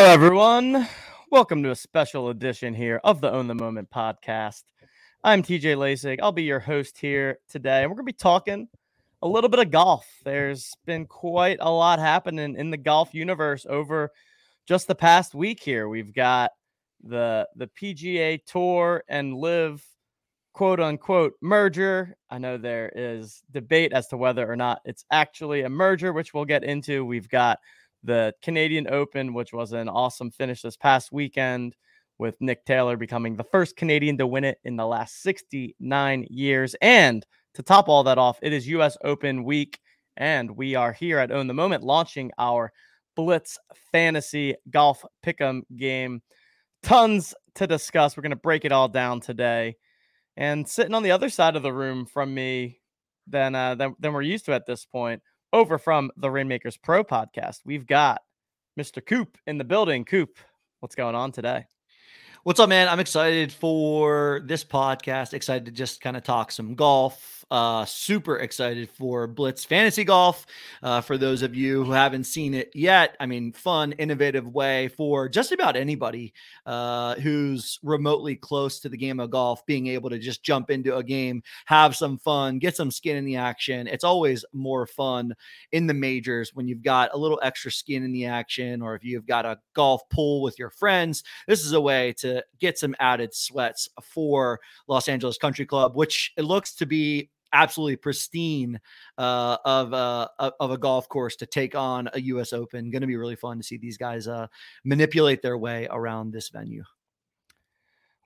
Hello, everyone. Welcome to a special edition here of the Own the Moment podcast. I'm TJ Lasig. I'll be your host here today, and we're going to be talking a little bit of golf. There's been quite a lot happening in the golf universe over just the past week here. We've got the the PGA Tour and LIV quote unquote merger. I know there is debate as to whether or not it's actually a merger, which we'll get into. We've got the Canadian Open, which was an awesome finish this past weekend with Nick Taylor becoming the first Canadian to win it in the last 69 years. And to top all that off, it is US Open week. And we are here at Own the Moment launching our Blitz Fantasy Golf Pick'em game. Tons to discuss. We're going to break it all down today. And sitting on the other side of the room from me than, uh, than, than we're used to at this point, over from the Reignmakers Pro podcast, we've got Mr. Cupe in the building. Cupe, what's going on today? What's up, man? I'm excited for this podcast. Excited to just kind of talk some golf, uh, super excited for Blitz Fantasy Golf. Uh, for those of you who haven't seen it yet, I mean, fun, innovative way for just about anybody uh, who's remotely close to the game of golf being able to just jump into a game, have some fun, get some skin in the action. It's always more fun in the majors when you've got a little extra skin in the action, or if you've got a golf pool with your friends. This is a way to get some added sweats for Los Angeles Country Club, which it looks to be absolutely pristine uh, of uh, of a golf course to take on a U.S. Open. Going to be really fun to see these guys uh, manipulate their way around this venue.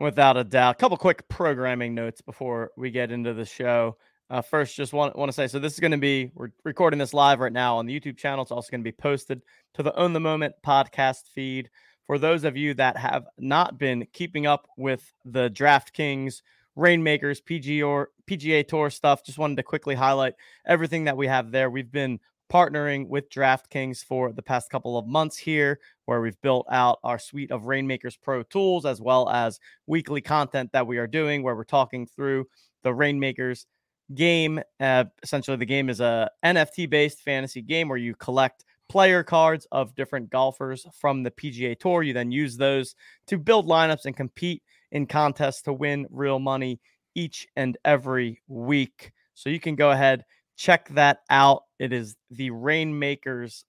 Without a doubt. A couple quick programming notes before we get into the show. Uh, first, just want, want to say so this is going to be, we're recording this live right now on the YouTube channel. It's also going to be posted to the Own the Moment podcast feed. For those of you that have not been keeping up with the DraftKings Reignmakers, PGA or PGA Tour stuff. Just wanted to quickly highlight everything that we have there. We've been partnering with DraftKings for the past couple of months here, where we've built out our suite of Reignmakers Pro tools as well as weekly content that we are doing, where we're talking through the Reignmakers game. Uh, essentially, the game is a NFT based fantasy game where you collect player cards of different golfers from the PGA Tour. You then use those to build lineups and compete in contests to win real money each and every week. So you can go ahead, check that out. It is the Reignmakers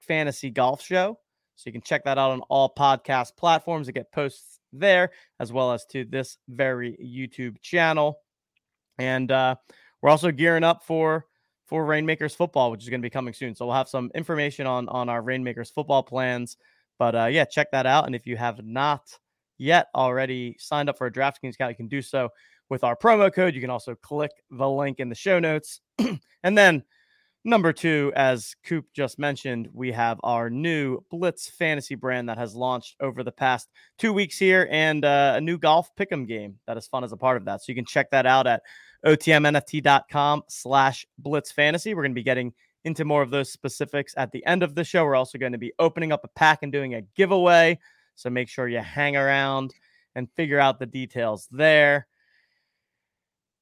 Fantasy Golf Show. So you can check that out on all podcast platforms. that get posts there, as well as to this very YouTube channel. And uh, we're also gearing up for for Reignmakers football, which is going to be coming soon. So we'll have some information on on our Reignmakers football plans. But uh, yeah, check that out. And if you have not yet already signed up for a DraftKings account, you can do so with our promo code. You can also click the link in the show notes. and then number two, as Cupe just mentioned, we have our new Blitz fantasy brand that has launched over the past two weeks here and uh, a new golf pick'em game that is fun as a part of that. So you can check that out at otmnft.com slash blitz fantasy. We're going to be getting into more of those specifics at the end of the show. We're also going to be opening up a pack and doing a giveaway. So make sure you hang around and figure out the details there.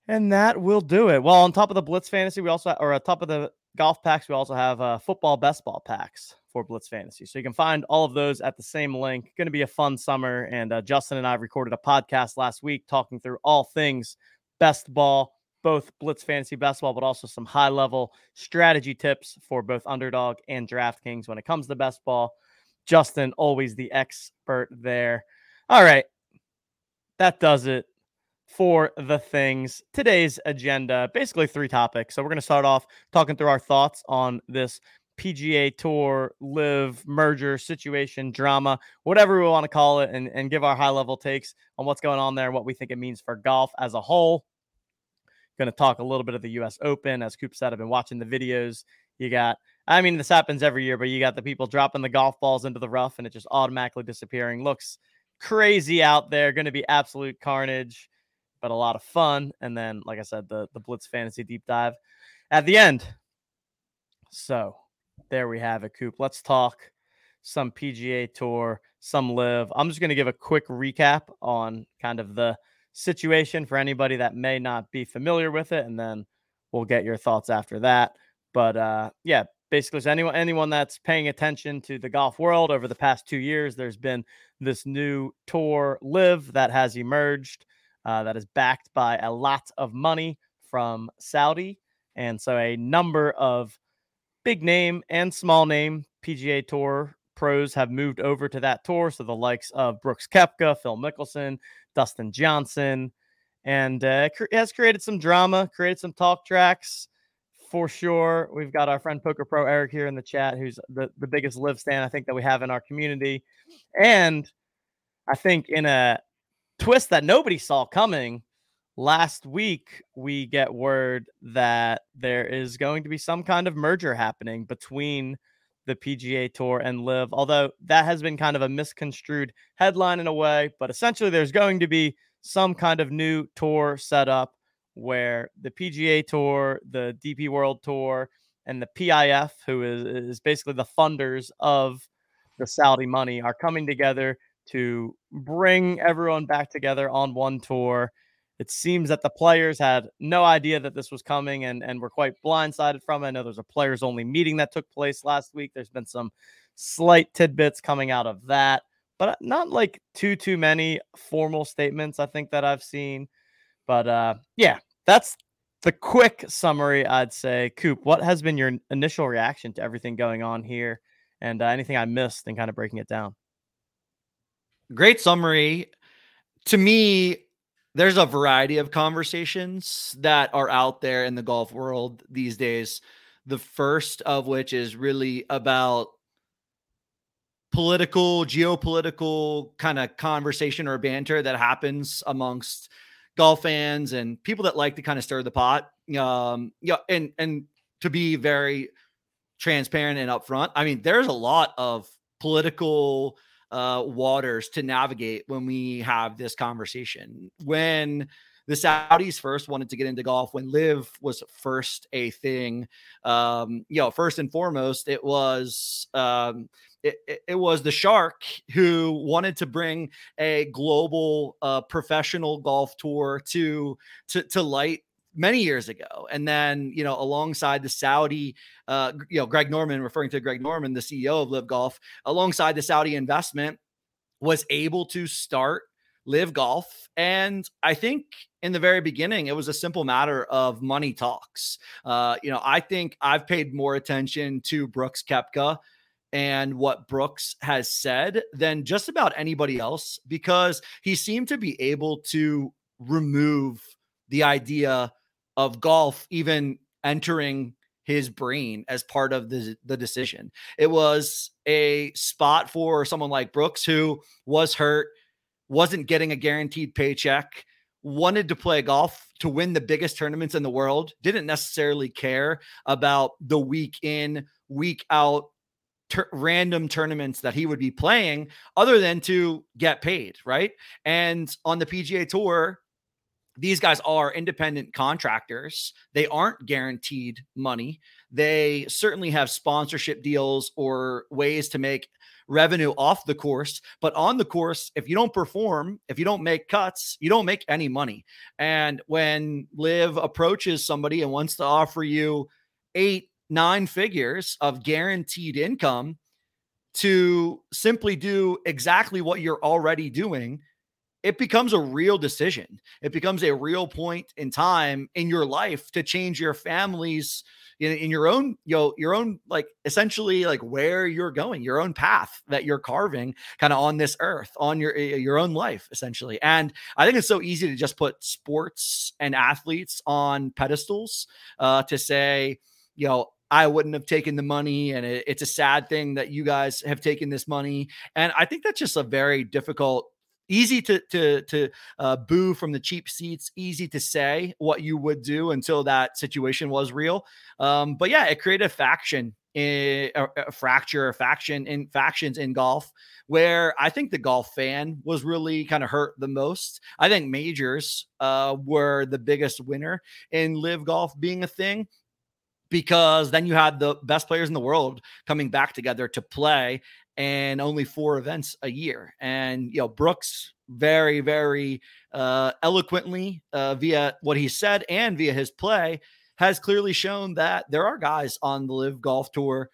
And that will do it. Well, on top of the Blitz Fantasy, we also, or on top of the golf packs, we also have uh, football best ball packs for Blitz Fantasy. So you can find all of those at the same link. Going to be a fun summer. And uh, Justin and I recorded a podcast last week talking through all things best ball, both Blitz Fantasy Best Ball, but also some high level strategy tips for both Underdog and DraftKings when it comes to best ball. Justin, always the expert there. All right. That does it for the things. Today's agenda basically three topics. So we're going to start off talking through our thoughts on this PGA Tour LIV merger situation, drama, whatever we want to call it, and, and give our high level takes on what's going on there what we think it means for golf as a whole. Going to talk a little bit of the US Open. As Cupe said, I've been watching the videos. You got I mean, this happens every year, but you got the people dropping the golf balls into the rough and it just automatically disappearing. Looks crazy out there. Going to be absolute carnage, but a lot of fun. And then, like I said, the the Blitz Fantasy deep dive at the end. So there we have it, Cupe. Let's talk some PGA Tour, some LIV. I'm just going to give a quick recap on kind of the situation for anybody that may not be familiar with it, and then we'll get your thoughts after that. But uh, yeah, basically, anyone anyone that's paying attention to the golf world over the past two years, there's been this new tour LIV that has emerged uh, that is backed by a lot of money from Saudi, and so a number of big name and small name PGA Tour pros have moved over to that tour. So the likes of Brooks Koepka, Phil Mickelson, Dustin Johnson, and uh, has created some drama, created some talk tracks for sure. We've got our friend Poker Pro Eric here in the chat, who's the, the biggest LIV stand I think that we have in our community. And I think in a twist that nobody saw coming, last week we get word that there is going to be some kind of merger happening between the PGA Tour and LIV. although that has been kind of a misconstrued headline in a way. But essentially, there's going to be some kind of new tour set up where the PGA Tour, the DP World Tour, and the PIF, who is, is basically the funders of the Saudi money, are coming together to bring everyone back together on one tour. It seems that the players had no idea that this was coming and, and were quite blindsided from it. I know there's a players only meeting that took place last week. There's been some slight tidbits coming out of that, but not like too, too many formal statements, I think, that I've seen. But uh, yeah, that's the quick summary, I'd say. Cupe, what has been your initial reaction to everything going on here and uh, anything I missed and kind of breaking it down? Great summary. To me, there's a variety of conversations that are out there in the golf world these days. The first of which is really about political, geopolitical kind of conversation or banter that happens amongst golf fans and people that like to kind of stir the pot. Um, yeah, and and to be very transparent and upfront, I mean, there's a lot of political uh, waters to navigate when we have this conversation. When the Saudis first wanted to get into golf, when LIV was first a thing, um, you know, first and foremost, it was um, it, it, was the shark who wanted to bring a global uh, professional golf tour to to to light many years ago. And then you know alongside the saudi uh you know greg norman referring to greg norman the ceo of LIV golf alongside the saudi investment was able to start LIV golf. And i think in the very beginning it was a simple matter of money talks. Uh you know i think i've paid more attention to brooks koepka and what Brooks has said than just about anybody else because he seemed to be able to remove the idea of golf even entering his brain as part of the, the decision. It was a spot for someone like Brooks who was hurt, wasn't getting a guaranteed paycheck, wanted to play golf to win the biggest tournaments in the world, didn't necessarily care about the week in, week out ter- random tournaments that he would be playing other than to get paid, right? And on the PGA Tour, these guys are independent contractors. They aren't guaranteed money. They certainly have sponsorship deals or ways to make revenue off the course. But on the course, if you don't perform, if you don't make cuts, you don't make any money. And when LIV approaches somebody and wants to offer you eight, nine figures of guaranteed income to simply do exactly what you're already doing, it becomes a real decision. It becomes a real point in time in your life to change your family's in, in your own, you know, your own like essentially like where you're going, your own path that you're carving kind of on this earth, on your your own life, essentially. And I think it's so easy to just put sports and athletes on pedestals uh, to say, you know, I wouldn't have taken the money. And it, it's a sad thing that you guys have taken this money. And I think that's just a very difficult easy to to to uh, boo from the cheap seats easy to say what you would do until that situation was real um, but yeah it created a faction a, a fracture a faction in factions in golf where i think the golf fan was really kind of hurt the most i think majors uh, were the biggest winner in LIV golf being a thing because then you had the best players in the world coming back together to play and only four events a year. And, you know, Brooks very, very uh, eloquently uh, via what he said and via his play has clearly shown that there are guys on the LIV Golf Tour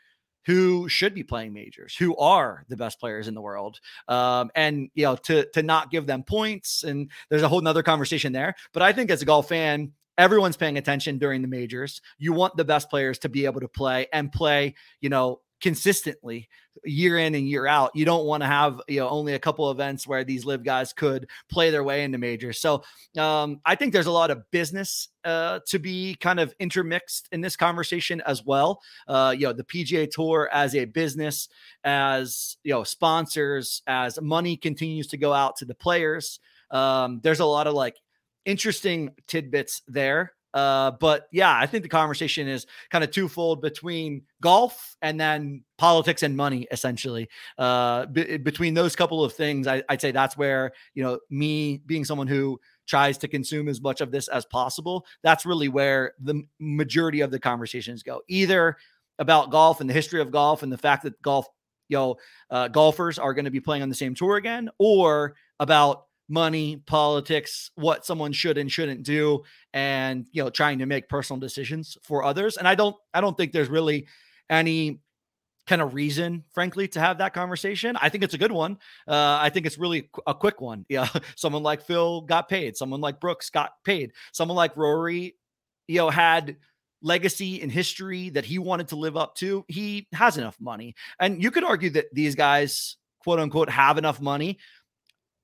who should be playing majors, who are the best players in the world. Um, and you know, to to not give them points, and there's a whole nother conversation there. But I think as a golf fan, everyone's paying attention during the majors. You want the best players to be able to play and play, you know, consistently year in and year out. You don't want to have you know only a couple events where these LIV guys could play their way into majors. So um, I think there's a lot of business uh, to be kind of intermixed in this conversation as well. Uh, you know, the PGA Tour as a business, as you know, sponsors, as money continues to go out to the players. Um, there's a lot of like interesting tidbits there uh, but yeah, I think the conversation is kind of twofold between golf and then politics and money, essentially. Uh, b- between those couple of things, I- I'd say that's where, you know, me being someone who tries to consume as much of this as possible, that's really where the majority of the conversations go. Either about golf and the history of golf and the fact that golf, you know, uh, golfers are going to be playing on the same tour again, or about money, politics, what someone should and shouldn't do, and you know, trying to make personal decisions for others. And I don't, I don't think there's really any kind of reason, frankly, to have that conversation. I think it's a good one. Uh, I think it's really a quick one. Yeah, someone like Phil got paid. Someone like Brooks got paid. Someone like Rory, you know, had legacy and history that he wanted to live up to. He has enough money, and you could argue that these guys, quote unquote, have enough money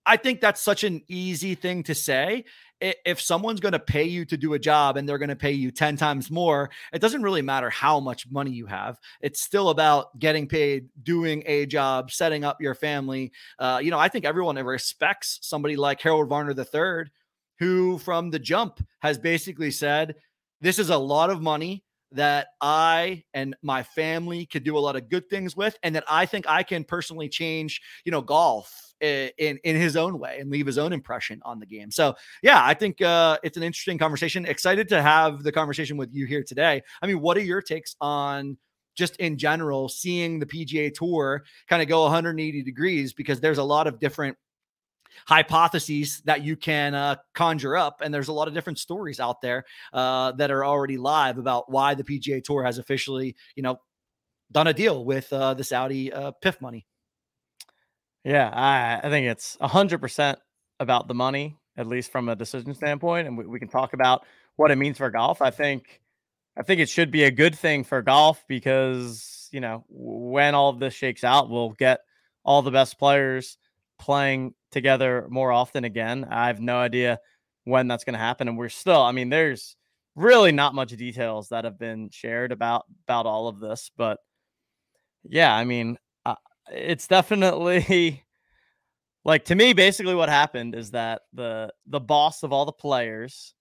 I think that's such an easy thing to say. If someone's going to pay you to do a job and they're going to pay you 10 times more, it doesn't really matter how much money you have. It's still about getting paid, doing a job, setting up your family. Uh, you know, I think everyone respects somebody like Harold Varner III, who from the jump has basically said, This is a lot of money that I and my family could do a lot of good things with, and that I think I can personally change, you know, golf in in his own way and leave his own impression on the game. So yeah, I think uh, it's an interesting conversation. Excited to have the conversation with you here today. I mean, what are your takes on just in general seeing the PGA Tour kind of go 180 degrees because there's a lot of different hypotheses that you can uh, conjure up. And there's a lot of different stories out there uh, that are already live about why the PGA Tour has officially, you know, done a deal with uh, the Saudi uh, PIF money. Yeah, I, I think it's 100% about the money, at least from a decision standpoint. And we, we can talk about what it means for golf. I think. I think it should be a good thing for golf because, you know, when all of this shakes out, we'll get all the best players playing together more often again. I have no idea when that's going to happen and we're still I mean there's really not much details that have been shared about about all of this, but yeah, I mean, it's definitely like to me basically what happened is that the the boss of all the players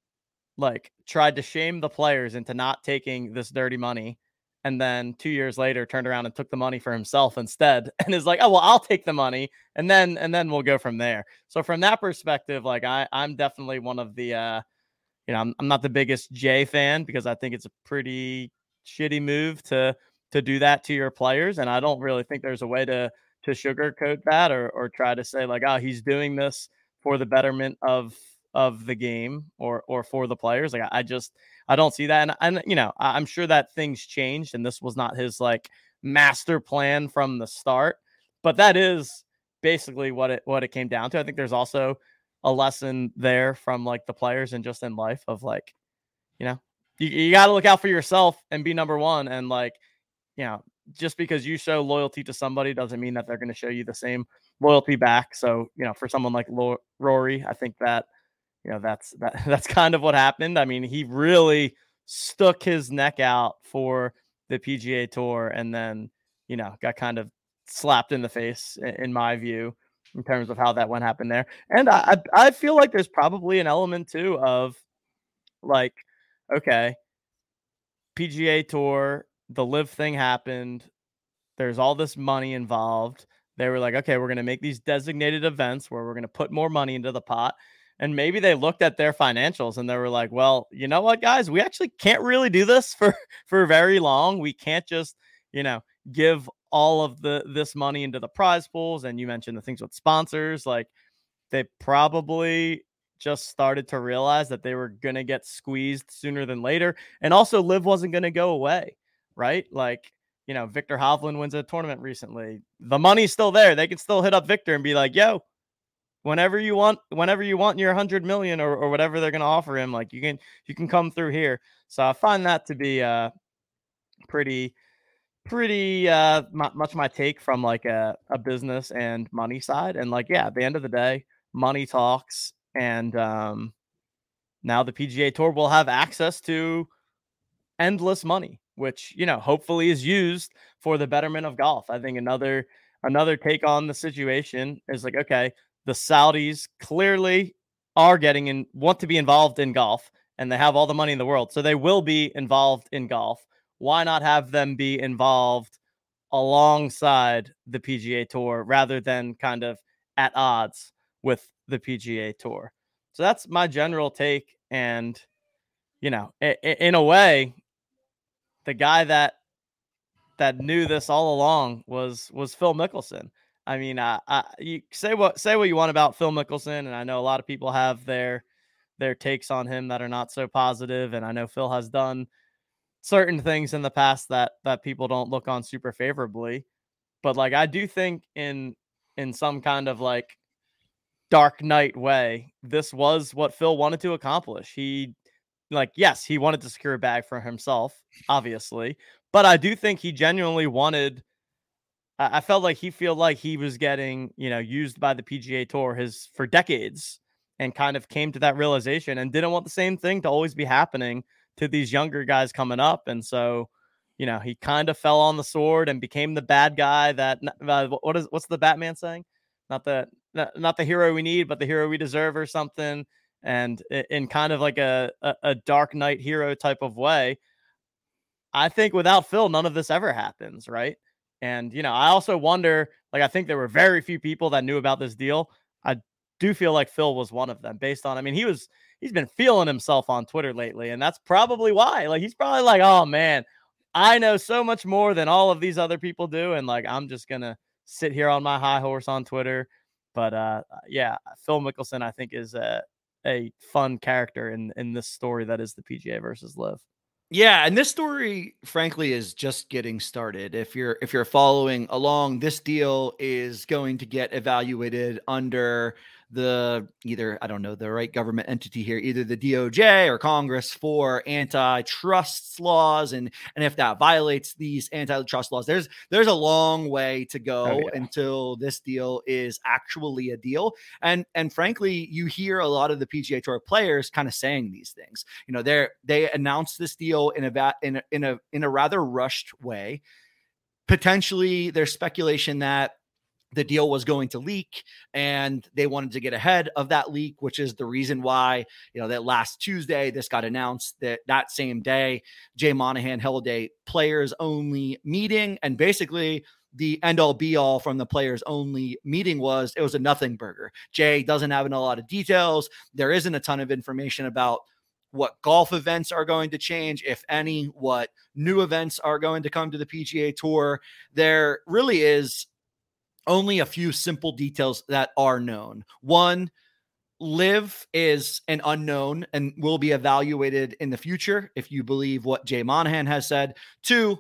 like tried to shame the players into not taking this dirty money and then 2 years later turned around and took the money for himself instead and is like oh well I'll take the money and then and then we'll go from there. So from that perspective like I I'm definitely one of the uh you know I'm, I'm not the biggest Jay fan because I think it's a pretty shitty move to to do that to your players. And I don't really think there's a way to to sugarcoat that or or try to say like, oh, he's doing this for the betterment of of the game or or for the players. Like I, just I don't see that. And, and you know, I'm sure that things changed and this was not his like master plan from the start. But that is basically what it what it came down to. I think there's also a lesson there from like the players and just in life of like, you know, you, you got to look out for yourself and be number one. And like, you know, just because you show loyalty to somebody doesn't mean that they're going to show you the same loyalty back. So, you know, for someone like Rory, I think that, you know, that's that that's kind of what happened. I mean, he really stuck his neck out for the PGA Tour and then, you know, got kind of slapped in the face in my view in terms of how that went happened there. And I I feel like there's probably an element too of like okay, PGA Tour the LIV thing happened. There's all this money involved. They were like, okay, we're going to make these designated events where we're going to put more money into the pot. And maybe they looked at their financials and they were like, well, you know what, guys, we actually can't really do this for for very long. We can't just, you know, give all of the this money into the prize pools. And you mentioned the things with sponsors, like they probably just started to realize that they were going to get squeezed sooner than later. And also, LIV wasn't going to go away, right? Like, you know, Viktor Hovland wins a tournament recently. The money's still there. They can still hit up Viktor and be like, yo, whenever you want, whenever you want your 100 million or, or whatever they're to offer him, like you can, you can come through here. So I find that to be uh, pretty, pretty uh, much my take from like a, a business and money side. And like, yeah, at the end of the day, money talks. And um, now the PGA Tour will have access to endless money, which you know hopefully is used for the betterment of golf. I think another another take on the situation is like, okay, the Saudis clearly are getting and want to be involved in golf, and they have all the money in the world, so they will be involved in golf. Why not have them be involved alongside the PGA Tour rather than kind of at odds with the PGA Tour? So that's my general take. And, you know, in a way, the guy that that knew this all along was was Phil Mickelson. I mean, uh, I, you say what say what you want about Phil Mickelson, and I know a lot of people have their their takes on him that are not so positive, and I know Phil has done certain things in the past that that people don't look on super favorably. But like, I do think in in some kind of like dark Knight way, this was what Phil wanted to accomplish. He like yes, he wanted to secure a bag for himself, obviously, but I do think he genuinely wanted I felt like he feel like he was getting, you know, used by the PGA Tour his for decades and kind of came to that realization and didn't want the same thing to always be happening to these younger guys coming up and so you know, he kind of fell on the sword and became the bad guy that uh, what is what's the Batman saying? Not the not the hero we need, but the hero we deserve, or something. And in kind of like a, a, Dark Knight hero type of way, I think without Phil, none of this ever happens, right? And you know, I also wonder, like, I think there were very few people that knew about this deal. I do feel like Phil was one of them, based on, I mean, he was he's been feeling himself on Twitter lately, and that's probably why. Like, he's probably like, oh man, I know so much more than all of these other people do, and like, I'm just gonna sit here on my high horse on Twitter but uh, uh, yeah, Phil Mickelson, I think, is a, a fun character in in this story that is the PGA versus LIV. Yeah, and this story, frankly, is just getting started. If you're if you're following along, this deal is going to get evaluated under the either I don't know the right government entity here, either the DOJ or Congress for antitrust laws, and and if that violates these antitrust laws, there's there's a long way to oh, go oh, yeah. until this deal is actually a deal. And and frankly, you hear a lot of the PGA Tour players kind of saying these things. You know, they they announced this deal in a in a in a in a rather rushed way. Potentially, there's speculation that the deal was going to leak and they wanted to get ahead of that leak which is the reason why you know that last tuesday this got announced that that same day jay monahan held a players only meeting and basically the end all be all from the players only meeting was it was a nothing burger jay doesn't have a lot of details there isn't a ton of information about what golf events are going to change, if any, what new events are going to come to the PGA Tour. There really is only a few simple details that are known. One, LIV is an unknown and will be evaluated in the future if you believe what Jay Monahan has said. Two,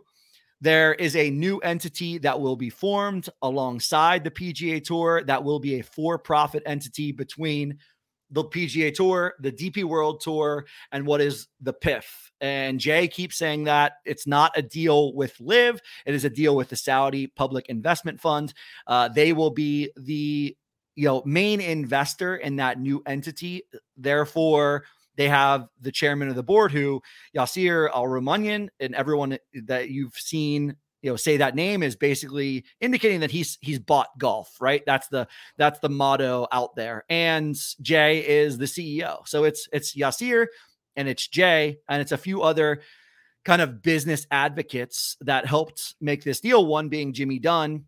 there is a new entity that will be formed alongside the PGA Tour that will be a for profit entity between the PGA Tour, the DP World Tour, and what is the PIF. And Jay keeps saying that it's not a deal with LIV; it is a deal with the Saudi Public Investment Fund. Uh, they will be the you know main investor in that new entity. Therefore, they have the chairman of the board who Yasir Al Rumayyan and everyone that you've seen you know say that name is basically indicating that he's he's bought golf right? That's the that's the motto out there. And jay is the ceo so it's it's yasir and it's jay and it's a few other kind of business advocates that helped make this deal one being jimmy dunne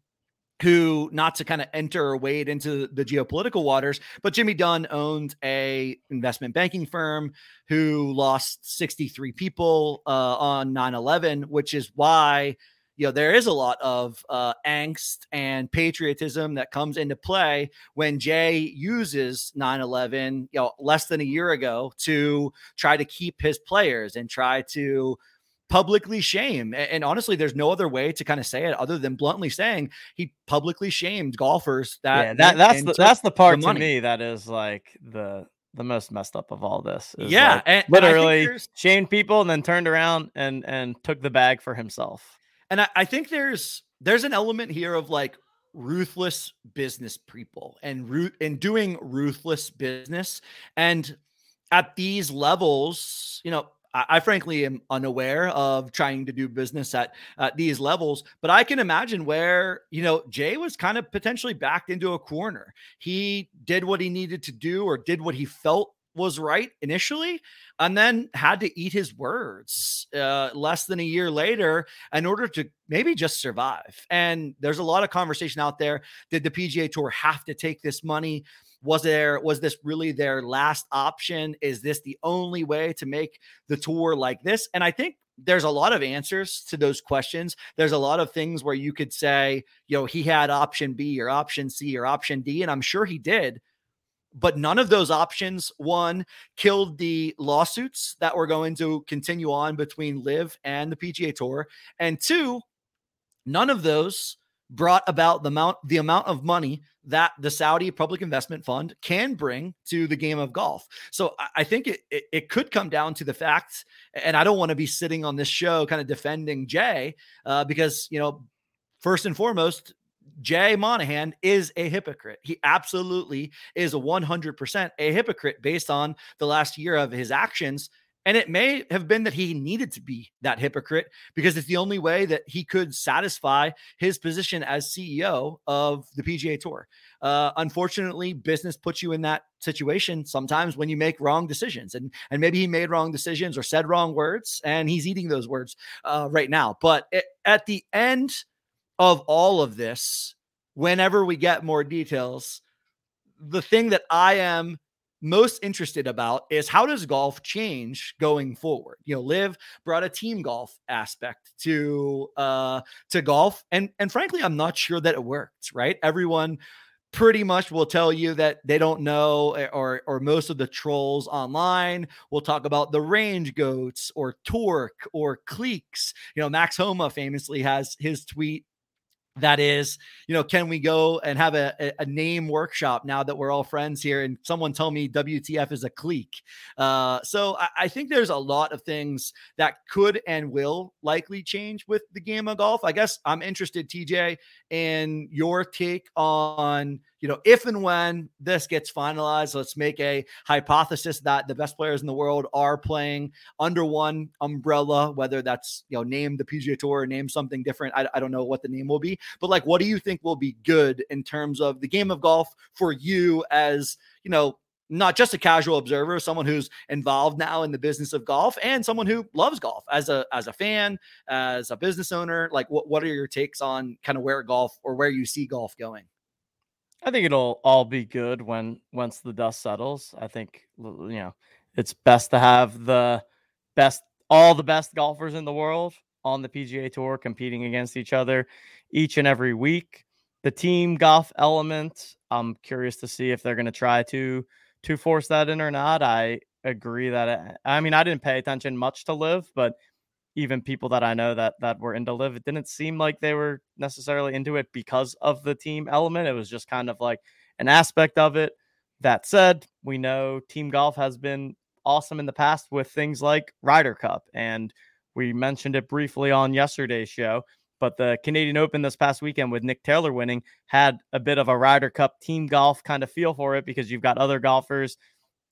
who not to kind of enter or wade into the geopolitical waters but jimmy dunne owned a investment banking firm who lost 63 people uh, on 9-11 which is why you know there is a lot of uh, angst and patriotism that comes into play when Jay uses 9/11, you know, less than a year ago to try to keep his players and try to publicly shame. And, honestly, there's no other way to kind of say it other than bluntly saying he publicly shamed golfers that yeah, that that's the that's the part the to me that is like the the most messed up of all this. yeah, like and, literally and shamed people and then turned around and and took the bag for himself. And I, I think there's there's an element here of like ruthless business people and root and doing ruthless business and at these levels you know I, I, frankly am unaware of trying to do business at, at these levels, but I can imagine where, you know, Jay was kind of potentially backed into a corner. He did what he needed to do or did what he felt was right initially and then had to eat his words uh, less than a year later in order to maybe just survive. And there's a lot of conversation out there. Did the PGA Tour have to take this money? Was there was this really their last option? Is this the only way to make the tour like this? And I think there's a lot of answers to those questions. There's a lot of things where you could say, you know, he had option B or option C or option D, and I'm sure he did. But none of those options, one, killed the lawsuits that were going to continue on between LIV and the PGA Tour. And two, none of those brought about the amount the amount of money that the Saudi Public Investment Fund can bring to the game of golf. So I think it, it, it could come down to the fact, and I don't want to be sitting on this show kind of defending Jay uh, because you know first and foremost. Jay Monahan is a hypocrite. He absolutely is a 100% a hypocrite based on the last year of his actions and it may have been that he needed to be that hypocrite because it's the only way that he could satisfy his position as CEO of the PGA Tour. Uh, unfortunately, business puts you in that situation sometimes when you make wrong decisions. And, and maybe he made wrong decisions or said wrong words, and he's eating those words uh, right now. But it, at the end of all of this, whenever we get more details, the thing that I am most interested about is how does golf change going forward? You know LIV brought a team golf aspect to uh to golf and and frankly i'm not sure that it works right? Everyone pretty much will tell you that they don't know eh, or or most of the trolls online will talk about the range goats or torque or cleeks you know max homa famously has his tweet that is you know can we go and have a, a name workshop now that we're all friends here and someone tell me wtf is a cleek? Uh, so I, I, think there's a lot of things that could and will likely change with the game of golf. I guess i'm interested tj in your take on you know, if and when this gets finalized, let's make a hypothesis that the best players in the world are playing under one umbrella, whether that's, you know, name the PGA Tour or name something different. I, I don't know what the name will be, but like, what do you think will be good in terms of the game of golf for you as, you know, not just a casual observer, someone who's involved now in the business of golf and someone who loves golf as a as a fan, as a business owner. Like what what are your takes on kind of where golf or where you see golf going? I think it'll all be good when once the dust settles. I think you know it's best to have the best all the best golfers in the world on the PGA Tour competing against each other each and every week. The team golf element, I'm curious to see if they're going to try to to force that in or not. I agree that it, I mean I didn't pay attention much to LIV, but even people that I know that that were into LIV, it didn't seem like they were necessarily into it because of the team element. It was just kind of like an aspect of it. That said, we know team golf has been awesome in the past with things like Ryder Cup, and we mentioned it briefly on yesterday's show. But the Canadian Open this past weekend with Nick Taylor winning had a bit of a Ryder Cup team golf kind of feel for it because you've got other golfers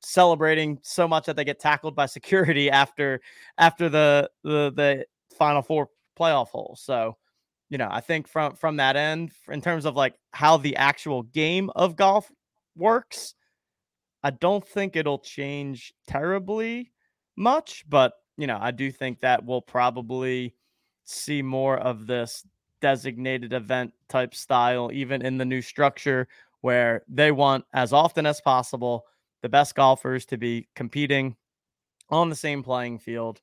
celebrating so much that they get tackled by security after after the the the final four playoff holes. So, you know, I think from from that end, in terms of like how the actual game of golf works, I don't think it'll change terribly much, but you know, I do think that we'll probably see more of this designated event type style, even in the new structure where they want as often as possible the best golfers to be competing on the same playing field.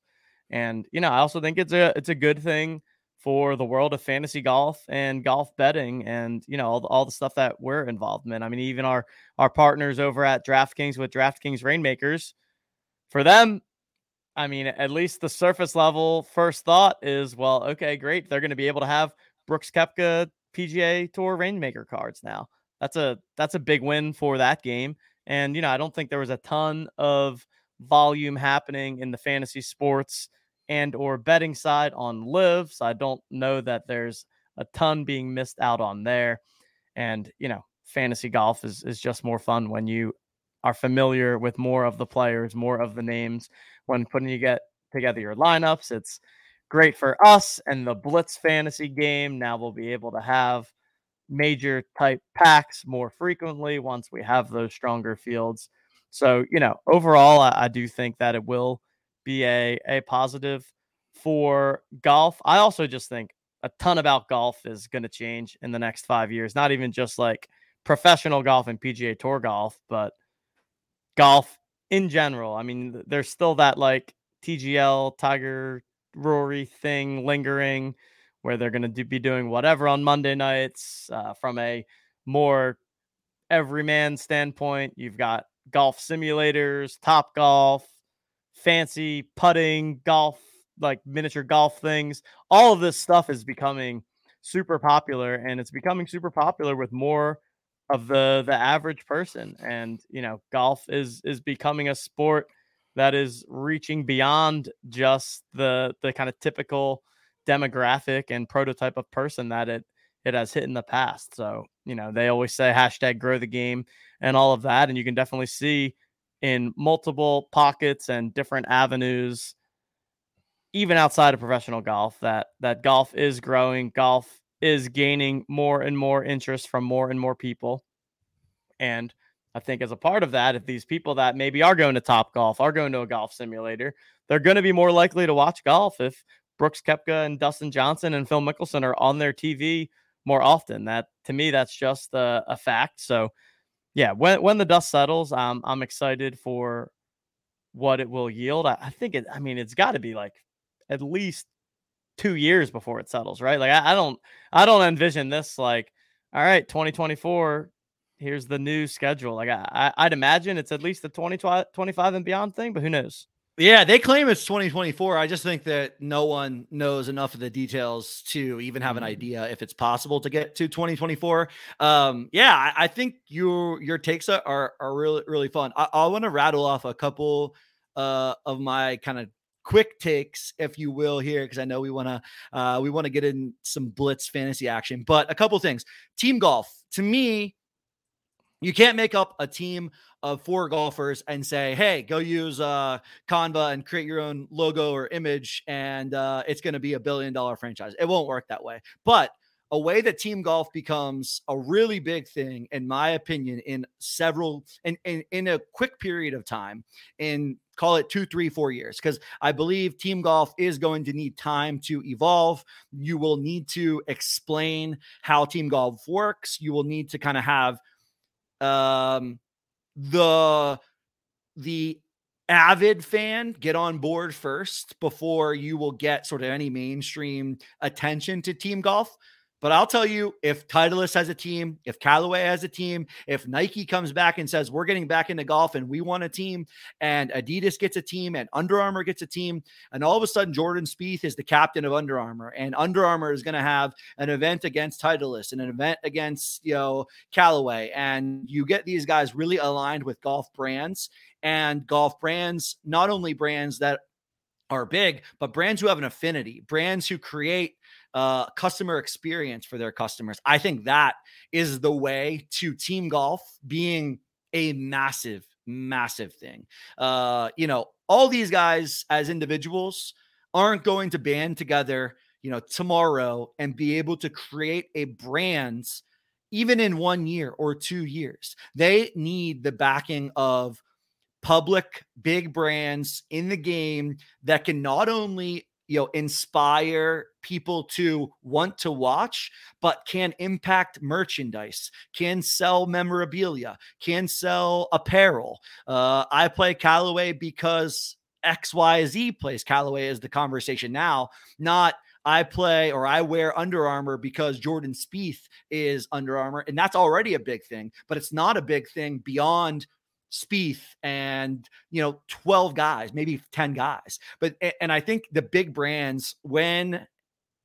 And you know, I also think it's a it's a good thing for the world of fantasy golf and golf betting and you know all the, all the stuff that we're involved in. I mean even our our partners over at DraftKings with DraftKings Reignmakers for them I mean at least the surface level first thought is well okay great they're going to be able to have Brooks Koepka PGA Tour Reignmaker cards now. That's a that's a big win for that game and you know I don't think there was a ton of volume happening in the fantasy sports and or betting side on LIV. So I don't know that there's a ton being missed out on there. And you know, fantasy golf is is just more fun when you are familiar with more of the players, more of the names. When putting you get together your lineups, it's great for us and the Blitz fantasy game. Now we'll be able to have major type packs more frequently once we have those stronger fields. So, you know, overall, I, I do think that it will be a, a positive for golf. I also just think a ton about golf is going to change in the next five years. Not even just like professional golf and PGA Tour golf, but golf in general. I mean, there's still that like TGL, Tiger, Rory thing lingering where they're going to do, be doing whatever on Monday nights uh, from a more everyman standpoint. You've got golf simulators, Top Golf, fancy putting, golf, like miniature golf things. All of this stuff is becoming super popular and it's becoming super popular with more of the the average person and you know golf is is becoming a sport that is reaching beyond just the the kind of typical demographic and prototype of person that it it has hit in the past. So you know they always say hashtag grow the game and all of that and you can definitely see in multiple pockets and different avenues even outside of professional golf that that golf is growing golf is gaining more and more interest from more and more people. And i think as a part of that if these people that maybe are going to top golf are going to a golf simulator they're going to be more likely to watch golf if brooks koepka and dustin johnson and phil mickelson are on their tv more often that to me that's just a, a fact so yeah, when when the dust settles, um, I'm excited for what it will yield. I, I think it. I mean, it's got to be like at least two years before it settles, right? Like I, I don't, I don't envision this like, all right, 2024. Here's the new schedule. Like I, I'd imagine it's at least the 2025 and beyond thing, but who knows? Yeah, they claim it's 2024. I just think that no one knows enough of the details to even have an mm-hmm. idea if it's possible to get to 2024. Um, yeah, I, I think your your takes are are really really fun. I, I want to rattle off a couple uh, of my kind of quick takes, if you will, here because I know we want to uh, we want to get in some blitz fantasy action. But a couple things. Team golf to me, you can't make up a team of four golfers and say, "Hey, go use uh, Canva and create your own logo or image, and uh, it's going to be a billion dollar franchise." It won't work that way. But a way that team golf becomes a really big thing, in my opinion, in several in in, in a quick period of time, in call it two, three, four years, because I believe team golf is going to need time to evolve. You will need to explain how team golf works. You will need to kind of have um the the avid fan get on board first before you will get sort of any mainstream attention to team golf but I'll tell you, if Titleist has a team, if Callaway has a team, if Nike comes back and says we're getting back into golf and we want a team, and Adidas gets a team, and Under Armour gets a team, and all of a sudden Jordan Spieth is the captain of Under Armour, and Under Armour is going to have an event against Titleist and an event against you know Callaway, and you get these guys really aligned with golf brands and golf brands, not only brands that are big, but brands who have an affinity, brands who create uh, customer experience for their customers. I think that is the way to team golf being a massive, massive thing. Uh, you know, all these guys as individuals aren't going to band together, you know, tomorrow and be able to create a brand even in one year or two years. They need the backing of public big brands in the game that can not only you know inspire people to want to watch but can impact merchandise can sell memorabilia can sell apparel uh, i play callaway because xyz plays callaway is the conversation now not I play or I wear Under Armour because Jordan Spieth is Under Armour, and that's already a big thing. But it's not a big thing beyond Spieth and you know 12 guys, maybe 10 guys. But and I think the big brands when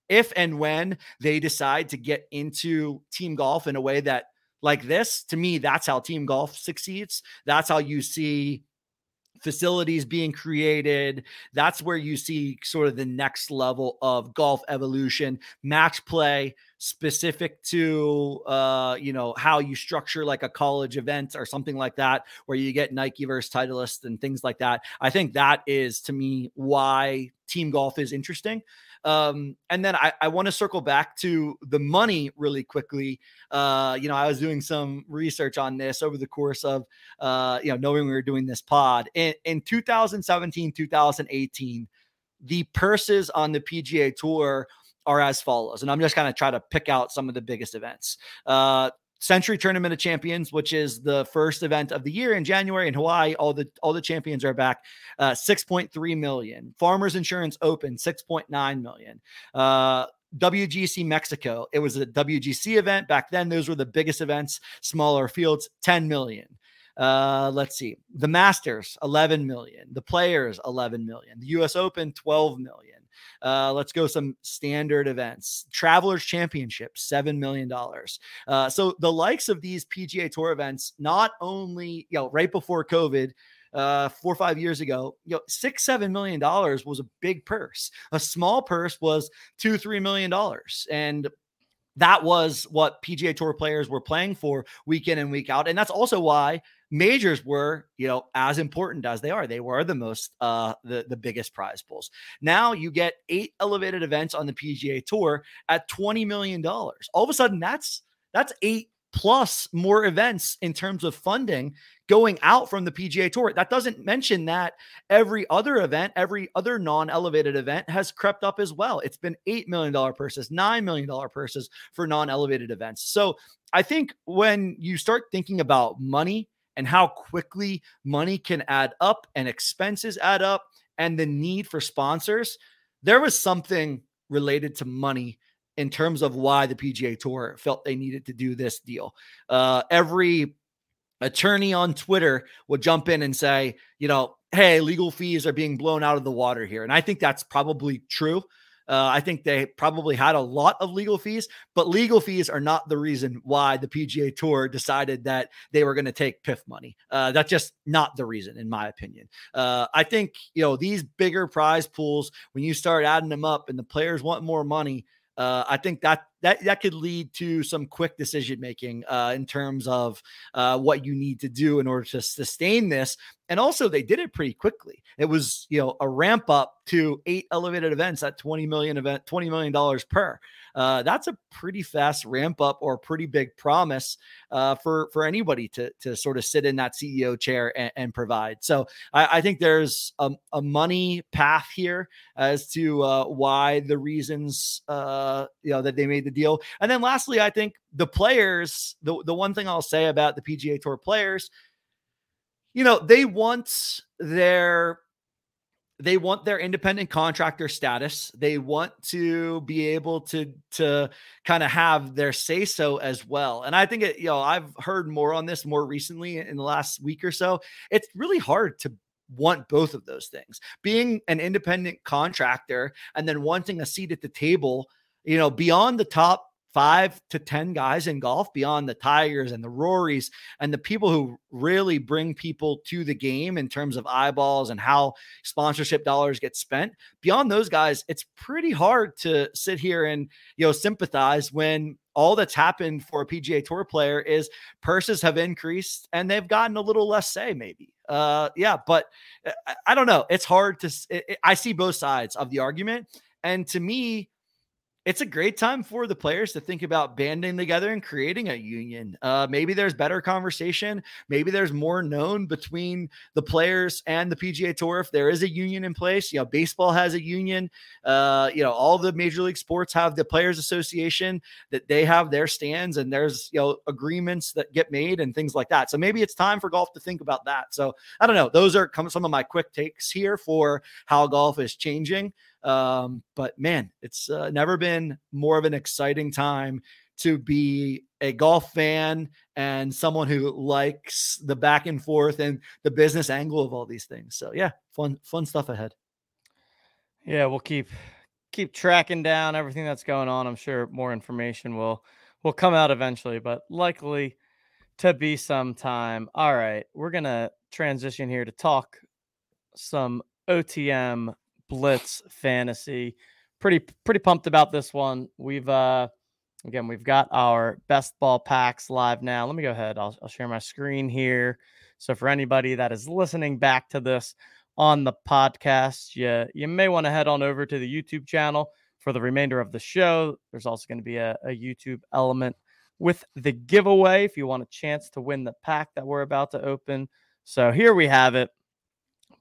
if and when they decide to get into team golf in a way that like this, to me that's how team golf succeeds. That's how you see facilities being created. That's where you see sort of the next level of golf evolution, match play specific to uh, you know how you structure like a college event or something like that, where you get Nike versus Titleist and things like that. I think that is to me why team golf is interesting. Um, and then I, I want to circle back to the money really quickly. Uh, you know, I was doing some research on this over the course of, uh, you know, knowing we were doing this pod in, in 2017, 2018, the purses on the PGA Tour are as follows. And I'm just kind of try to pick out some of the biggest events. Uh, Sentry Tournament of Champions, which is the first event of the year in January in Hawaii. All the all the champions are back. Uh, 6.3 million. Farmers Insurance Open, 6.9 million. Uh, WGC Mexico. It was a WGC event back then. Those were the biggest events, smaller fields, 10 million. Uh, let's see. The Masters, 11 million. The Players, 11 million. The US Open, 12 million. Uh, let's go some standard events. Travelers Championship, $7 million. Uh, so the likes of these PGA Tour events, not only, you know, right before COVID, uh, four or five years ago, you know, six, seven million dollars was a big purse. A small purse was two, three million dollars. And that was what PGA Tour players were playing for week in and week out. And that's also why majors were, you know, as important as they are. They were the most uh the, the biggest prize pools. Now you get eight elevated events on the PGA tour at 20 million dollars. All of a sudden that's that's eight plus more events in terms of funding going out from the PGA Tour. That doesn't mention that every other event, every other non elevated event has crept up as well. It's been $8 million purses, $9 million purses for non elevated events. So I think when you start thinking about money and how quickly money can add up and expenses add up and the need for sponsors, there was something related to money in terms of why the PGA Tour felt they needed to do this deal. Uh, every attorney on Twitter would jump in and say, you know, hey, legal fees are being blown out of the water here. And I think that's probably true. Uh, I think they probably had a lot of legal fees, but legal fees are not the reason why the PGA Tour decided that they were going to take PIF money. Uh, that's just not the reason, in my opinion. Uh, I think you know these bigger prize pools when you start adding them up and the players want more money. Uh, I think that that that could lead to some quick decision making uh, in terms of uh, what you need to do in order to sustain this. And also, they did it pretty quickly. It was you know a ramp up to eight elevated events at twenty million event, twenty million dollars per. Uh, that's a pretty fast ramp up or pretty big promise uh, for for anybody to to sort of sit in that CEO chair and, and provide. So I, I, think there's a, a, money path here as to uh, why the reasons uh, you know that they made the deal. And then lastly, I think the players, the, the one thing I'll say about the PGA Tour players, you know, they want their they want their independent contractor status. They want to be able to to kind of have their say so as well. And I think it, you know, I've heard more on this more recently in the last week or so. It's really hard to want both of those things. Being an independent contractor and then wanting a seat at the table you know, beyond the top five to 10 guys in golf, beyond the Tigers and the Rorys and the people who really bring people to the game in terms of eyeballs and how sponsorship dollars get spent. Beyond those guys, it's pretty hard to sit here and, you know, sympathize when all that's happened for a PGA Tour player is purses have increased and they've gotten a little less say, maybe. Uh, yeah, but uh, I, don't know. It's hard to. It, it, I see both sides of the argument, and to me, it's a great time for the players to think about banding together and creating a union. Uh, maybe there's better conversation. Maybe there's more known between the players and the PGA Tour if there is a union in place. You know, baseball has a union. Uh, you know, all the major league sports have the Players Association that they have their stands and there's you know agreements that get made and things like that. So maybe it's time for golf to think about that. So I don't know. Those are some of my quick takes here for how golf is changing. Um, but man, it's uh, never been more of an exciting time to be a golf fan and someone who likes the back and forth and the business angle of all these things. So yeah, fun fun stuff ahead. Yeah, we'll keep keep tracking down everything that's going on. I'm sure more information will will come out eventually, but likely to be some time. All right, we're gonna transition here to talk some OTM Blitz fantasy. Pretty pretty pumped about this one. We've uh again we've got our best ball packs live now. Let me go ahead. I'll, I'll share my screen here. So for anybody that is listening back to this on the podcast, you you may want to head on over to the YouTube channel for the remainder of the show. There's also going to be a, a YouTube element with the giveaway if you want a chance to win the pack that we're about to open. So here we have it.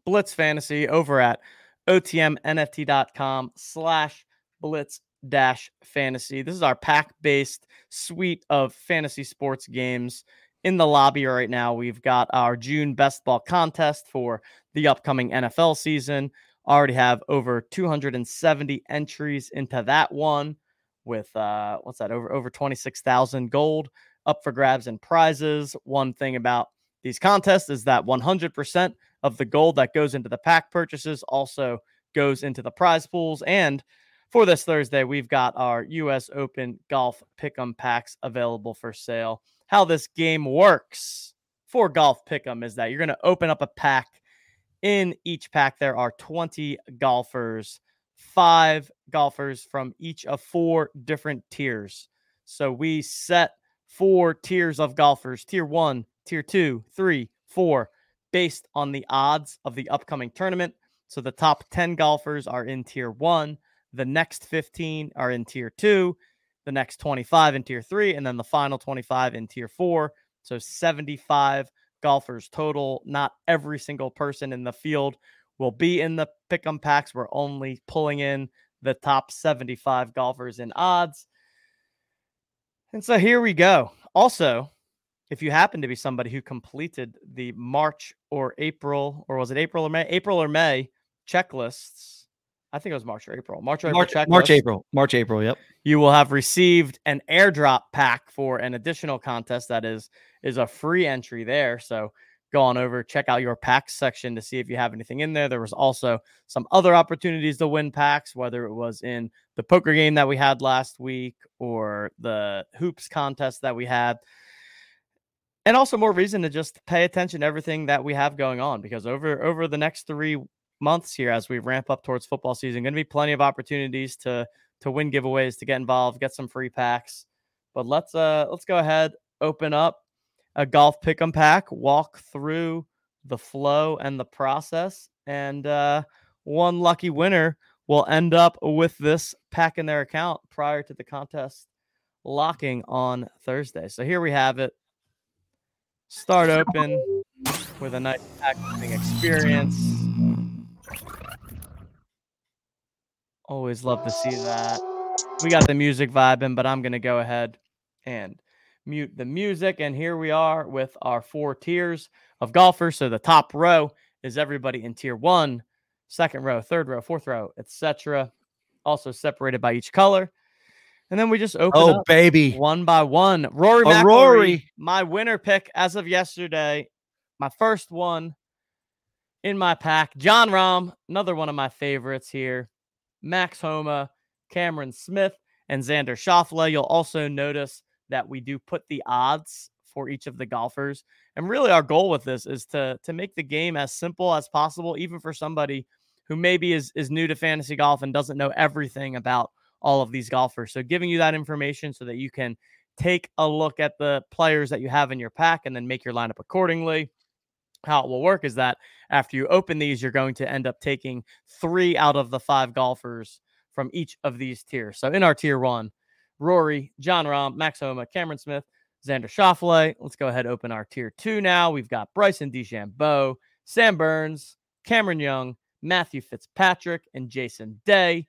Blitz Fantasy over at otmnft.com slash blitz dash fantasy. This is our pack based suite of fantasy sports games in the lobby right now. We've got our June best ball contest for the upcoming NFL season. Already have over 270 entries into that one with uh what's that over over 26,000 gold up for grabs and prizes. One thing about these contests is that 100% of the gold that goes into the pack purchases also goes into the prize pools. And for this Thursday, we've got our U.S. Open Golf Pick'em packs available for sale. How this game works for Golf Pick'em is that you're going to open up a pack. In each pack, there are 20 golfers, five golfers from each of four different tiers. So we set four tiers of golfers tier one, tier two, three, four, based on the odds of the upcoming tournament. So the top 10 golfers are in tier one, the next 15 are in tier two, the next 25 in tier three, and then the final 25 in tier four. So 75 golfers total. Not every single person in the field will be in the pick 'em packs. We're only pulling in the top 75 golfers in odds. And so here we go. Also, if you happen to be somebody who completed the March or April, or was it April or May? April or May checklists. I think it was March or April. March or March, April. March, April. March, April. Yep. You will have received an airdrop pack for an additional contest that is is a free entry there. So go on over, check out your packs section to see if you have anything in there. There was also some other opportunities to win packs, whether it was in the poker game that we had last week or the hoops contest that we had and also more reason to just pay attention to everything that we have going on because over over the next three months here as we ramp up towards football season going to be plenty of opportunities to to win giveaways to get involved get some free packs but let's uh let's go ahead open up a golf pick 'em pack walk through the flow and the process and uh one lucky winner will end up with this pack in their account prior to the contest locking on Thursday. So here we have it start open with a nice packaging experience. Always love to see that. We got the music vibing, but I'm going to go ahead and mute the music. And here we are with our four tiers of golfers. So the top row is everybody in tier one, second row, third row, fourth row, etc. Also separated by each color. And then we just open oh, baby. one by one. Rory McIlroy, Rory. my winner pick as of yesterday, my first one in my pack. Jon Rahm, another one of my favorites here. Max Homa, Cameron Smith, and Xander Schauffele. You'll also notice that we do put the odds for each of the golfers. And really our goal with this is to to make the game as simple as possible, even for somebody who maybe is is new to fantasy golf and doesn't know everything about all of these golfers. So giving you that information so that you can take a look at the players that you have in your pack and then make your lineup accordingly. How it will work is that after you open these, you're going to end up taking three out of the five golfers from each of these tiers. So in our tier one, Rory, Jon Rahm, Max Homa, Cameron Smith, Xander Schauffele. Let's go ahead open our tier two now. We've got Bryson DeChambeau, Sam Burns, Cameron Young, Matthew Fitzpatrick, and Jason Day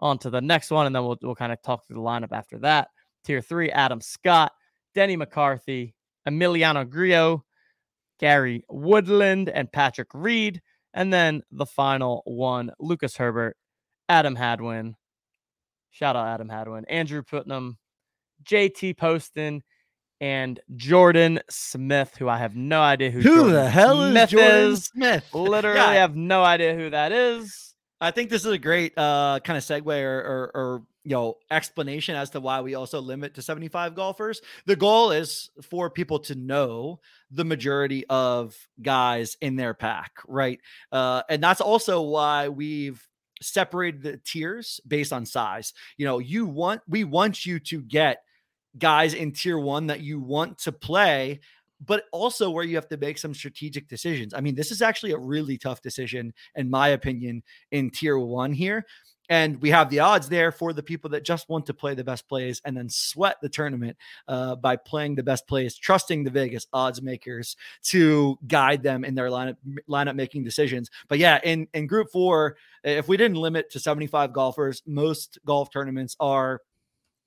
on to the next one, and then we'll, we'll kind of talk through the lineup after that. Tier three, Adam Scott, Denny McCarthy, Emiliano Grillo, Gary Woodland, and Patrick Reed. And then the final one, Lucas Herbert, Adam Hadwin. Shout out Adam Hadwin, Andrew Putnam, JT Poston, and Jordan Smith, who I have no idea who. Who Jordan the hell Smith is Jordan is. Smith? Literally, Yeah. have no idea who that is. I think this is a great uh, kind of segue or, or, or you know explanation as to why we also limit to 75 golfers. The goal is for people to know the majority of guys in their pack, right? Uh, and that's also why we've separated the tiers based on size. You know, you want we want you to get guys in tier one that you want to play but also where you have to make some strategic decisions. I mean, this is actually a really tough decision, in my opinion, in tier one here. And we have the odds there for the people that just want to play the best plays and then sweat the tournament uh, by playing the best plays, trusting the Vegas odds makers to guide them in their lineup lineup making decisions. But yeah, in in Group Four, if we didn't limit to seventy five golfers, most golf tournaments are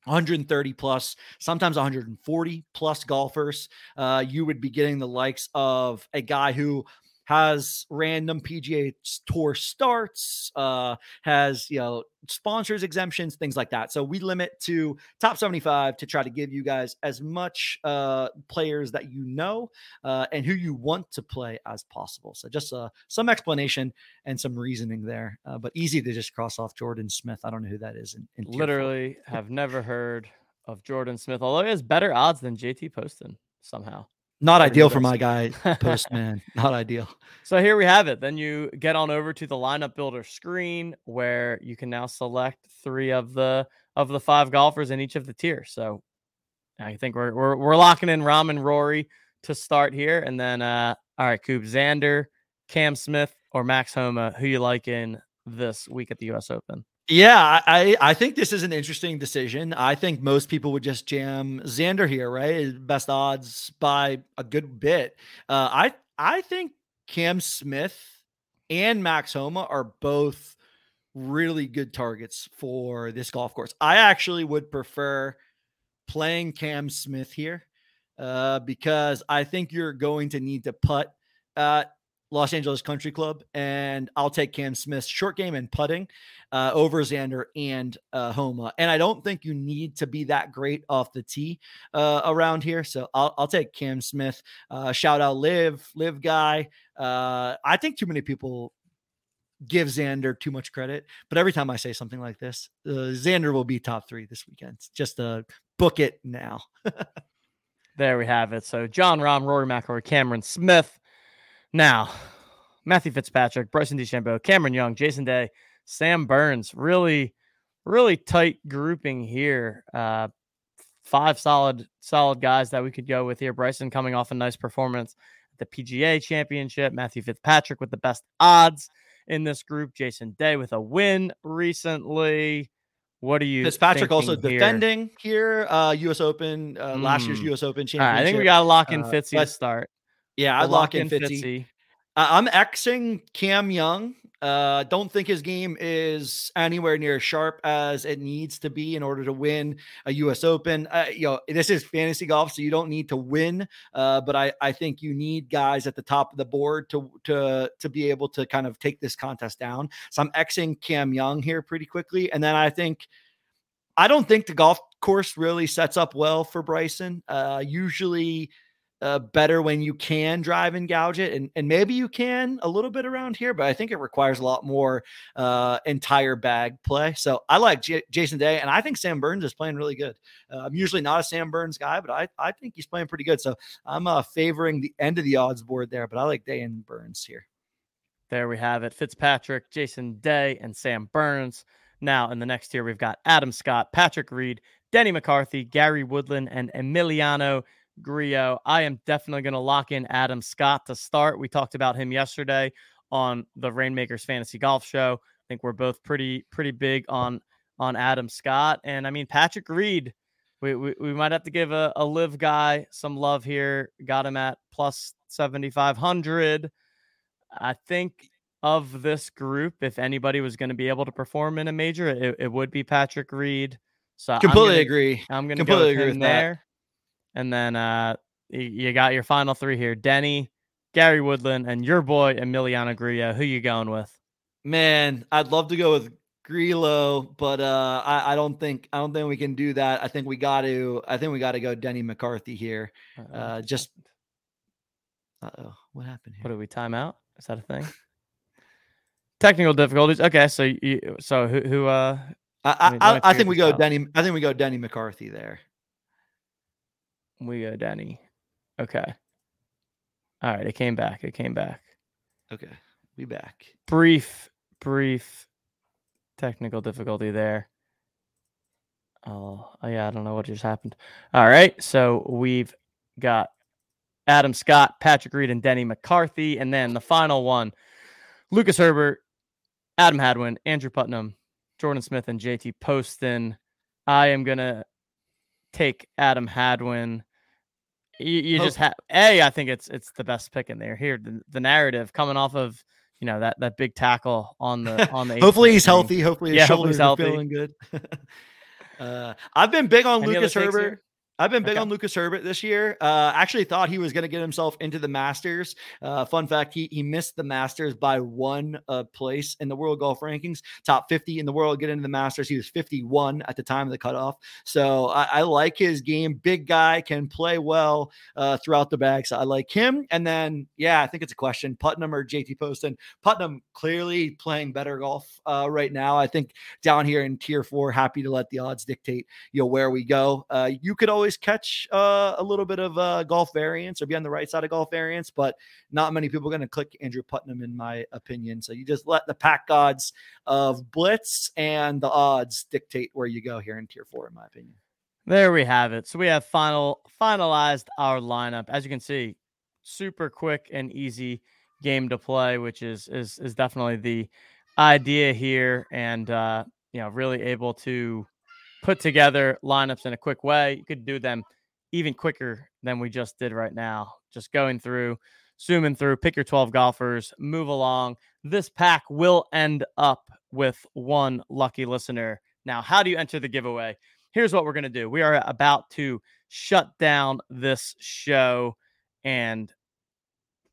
130 plus, sometimes 140 plus golfers. Uh, you would be getting the likes of a guy who has random PGA Tour starts, uh, has you know sponsors exemptions, things like that. So we limit to top 75 to try to give you guys as much uh, players that you know uh, and who you want to play as possible. So just uh, some explanation and some reasoning there, uh, but easy to just cross off Jordan Smith. I don't know who that is. In, in. Literally, have never heard of Jordan Smith, although he has better odds than JT Poston somehow. Not ideal for my guy. Postman. Not ideal. So here we have it. Then you get on over to the lineup builder screen where you can now select three of the of the five golfers in each of the tiers. So I think we're we're, we're locking in Rahm and Rory to start here, and then uh, all right, Cupe Xander, Cam Smith, or Max Homa. Who you like in this week at the U.S. Open? Yeah, I I think this is an interesting decision. I think most people would just jam Xander here, right? Best odds by a good bit. Uh, I I think Cam Smith and Max Homa are both really good targets for this golf course. I actually would prefer playing Cam Smith here uh, because I think you're going to need to putt at Los Angeles Country Club, and I'll take Cam Smith's short game and putting uh, over Xander and uh, Homa. And I don't think you need to be that great off the tee uh, around here. So I'll, I'll take Cam Smith. Uh, shout out LIV, LIV guy. Uh, I think too many people give Xander too much credit, but every time I say something like this, uh, Xander will be top three this weekend. Just book it now. There we have it. So Jon Rahm, Rory McIlroy, Cameron Smith. Now, Matthew Fitzpatrick, Bryson DeChambeau, Cameron Young, Jason Day, Sam Burns. Really, really tight grouping here. Uh, five solid, solid guys that we could go with here. Bryson coming off a nice performance at the PGA Championship. Matthew Fitzpatrick with the best odds in this group. Jason Day with a win recently. What are you? Fitzpatrick also here? defending here, uh, U.S. Open, uh, last year's Mm. U.S. Open championship. right, I think we got to lock in Uh, Fitzy to but- start. Yeah, I'd lock in Fitzy. Fitzy. Uh, I'm Xing Cam Young. Uh, don't think his game is anywhere near as sharp as it needs to be in order to win a U.S. Open. Uh, you know, this is fantasy golf, so you don't need to win. Uh, but I, I think you need guys at the top of the board to to to be able to kind of take this contest down. So I'm Xing Cam Young here pretty quickly, and then I think I don't think the golf course really sets up well for Bryson. Uh, usually uh, better when you can drive and gouge it, and and maybe you can a little bit around here, but I think it requires a lot more uh, entire bag play. So I like J- Jason Day, and I think Sam Burns is playing really good. Uh, I'm usually not a Sam Burns guy, but I I think he's playing pretty good. So I'm uh, favoring the end of the odds board there, but I like Day and Burns here. There we have it. Fitzpatrick, Jason Day, and Sam Burns. Now in the next tier, we've got Adam Scott, Patrick Reed, Denny McCarthy, Gary Woodland, and Emiliano Grillo. I am definitely going to lock in Adam Scott to start. We talked about him yesterday on the Reignmakers Fantasy Golf Show. I think we're both pretty pretty big on on Adam Scott, and I mean Patrick Reed. We, we, we might have to give a, a LIV guy some love here. Got him at plus 7,500. I think of this group, if anybody was going to be able to perform in a major, it, it would be Patrick Reed. So I'm Completely gonna- agree. I'm going to Completely with agree with that. there. And then uh, you got your final three here: Denny, Gary Woodland, and your boy Emiliano Grillo. Who you going with? Man, I'd love to go with Grillo, but uh, I, I, don't think I don't think we can do that. I think we got to I think we got to go Denny McCarthy here. Uh, just oh, what happened here? What did we time out? Is that a thing? Technical difficulties. Okay, so you, so who who uh? I I, I think we go out. Denny. I think we go Denny McCarthy there. We go Denny. Okay. All right, it came back. It came back. Okay, we back. Brief, brief technical difficulty there. Oh, yeah, I don't know what just happened. All right, so we've got Adam Scott, Patrick Reed, and Denny McCarthy, and then the final one, Lucas Herbert, Adam Hadwin, Andrew Putnam, Jordan Smith, and JT Poston. I am gonna take Adam Hadwin. You, you oh. just have a. I think it's it's the best pick in there. Here, the, the narrative coming off of you know that that big tackle on the on the. hopefully he's healthy. Hopefully his yeah, shoulders healthy. feeling good. uh, I've been big on Any Lucas Herbert. I've been big okay. on Lucas Herbert this year. Uh, actually thought he was going to get himself into the Masters. Uh, fun fact: he he missed the Masters by one uh, place in the world golf rankings. Top 50 in the world get into the Masters. He was 51 at the time of the cutoff. So I, I like his game. Big guy can play well uh, throughout the bag. So I like him. And then yeah, I think it's a question: Putnam or JT Poston. Putnam clearly playing better golf uh, right now. I think down here in Tier Four, happy to let the odds dictate you know where we go. Uh, you could always always catch uh, a little bit of uh, golf variance or be on the right side of golf variance, but not many people are going to click Andrew Putnam, in my opinion. So you just let the pack gods of blitz and the odds dictate where you go here in tier four, in my opinion. There we have it. So we have final finalized our lineup. As you can see, super quick and easy game to play, which is is is definitely the idea here, and uh, you know, really able to put together lineups in a quick way. You could do them even quicker than we just did right now. Just going through, zooming through, pick your 12 golfers, move along. This pack will end up with one lucky listener. Now, how do you enter the giveaway? Here's what we're going to do. We are about to shut down this show, and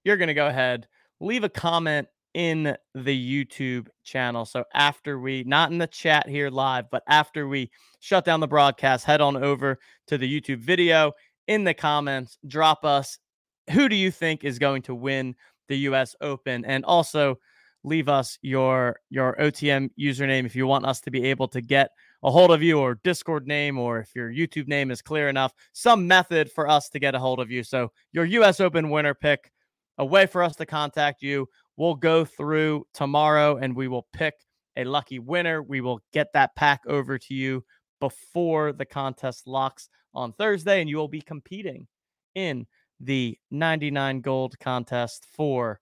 you're going to go ahead, leave a comment in the YouTube channel. So after we, not in the chat here live, but after we shut down the broadcast, head on over to the YouTube video. In the comments, drop us who do you think is going to win the US Open and also leave us your your OTM username if you want us to be able to get a hold of you or Discord name or if your YouTube name is clear enough, some method for us to get a hold of you. So your US Open winner pick, a way for us to contact you. We'll go through tomorrow and we will pick a lucky winner. We will get that pack over to you before the contest locks on Thursday, and you will be competing in the 99 gold contest for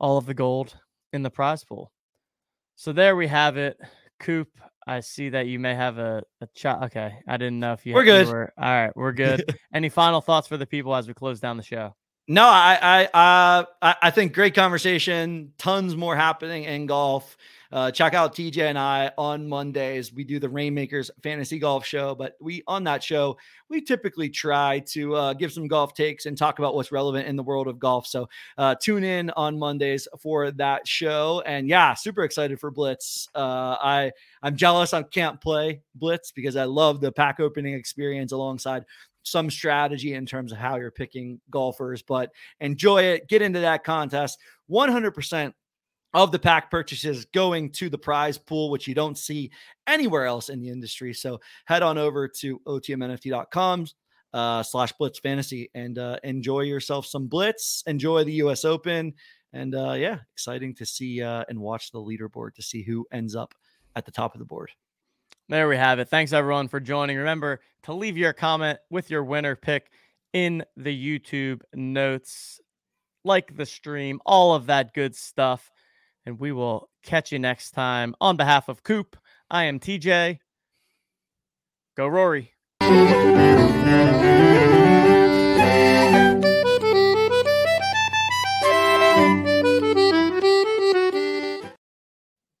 all of the gold in the prize pool. So there we have it. Cupe, I see that you may have a, a chat. Okay. I didn't know if you We're good. You were, all right. We're good. Any final thoughts for the people as we close down the show? No, I I uh, I think great conversation. Tons more happening in golf. Uh, check out TJ and I on Mondays. We do the Reignmakers Fantasy Golf Show, but we on that show we typically try to uh, give some golf takes and talk about what's relevant in the world of golf. So uh, tune in on Mondays for that show. And yeah, super excited for Blitz. Uh, I I'm jealous I can't play Blitz because I love the pack opening experience alongside some strategy in terms of how you're picking golfers, but enjoy it. Get into that contest. 100% of the pack purchases going to the prize pool, which you don't see anywhere else in the industry. So head on over to otmnft.com uh, slash blitz fantasy and uh, enjoy yourself some blitz. Enjoy the US Open. And uh, yeah, exciting to see uh, and watch the leaderboard to see who ends up at the top of the board. There we have it. Thanks everyone for joining. Remember to leave your comment with your winner pick in the YouTube notes, like the stream, all of that good stuff and we will catch you next time. On behalf of Cupe, I am TJ. Go Rory.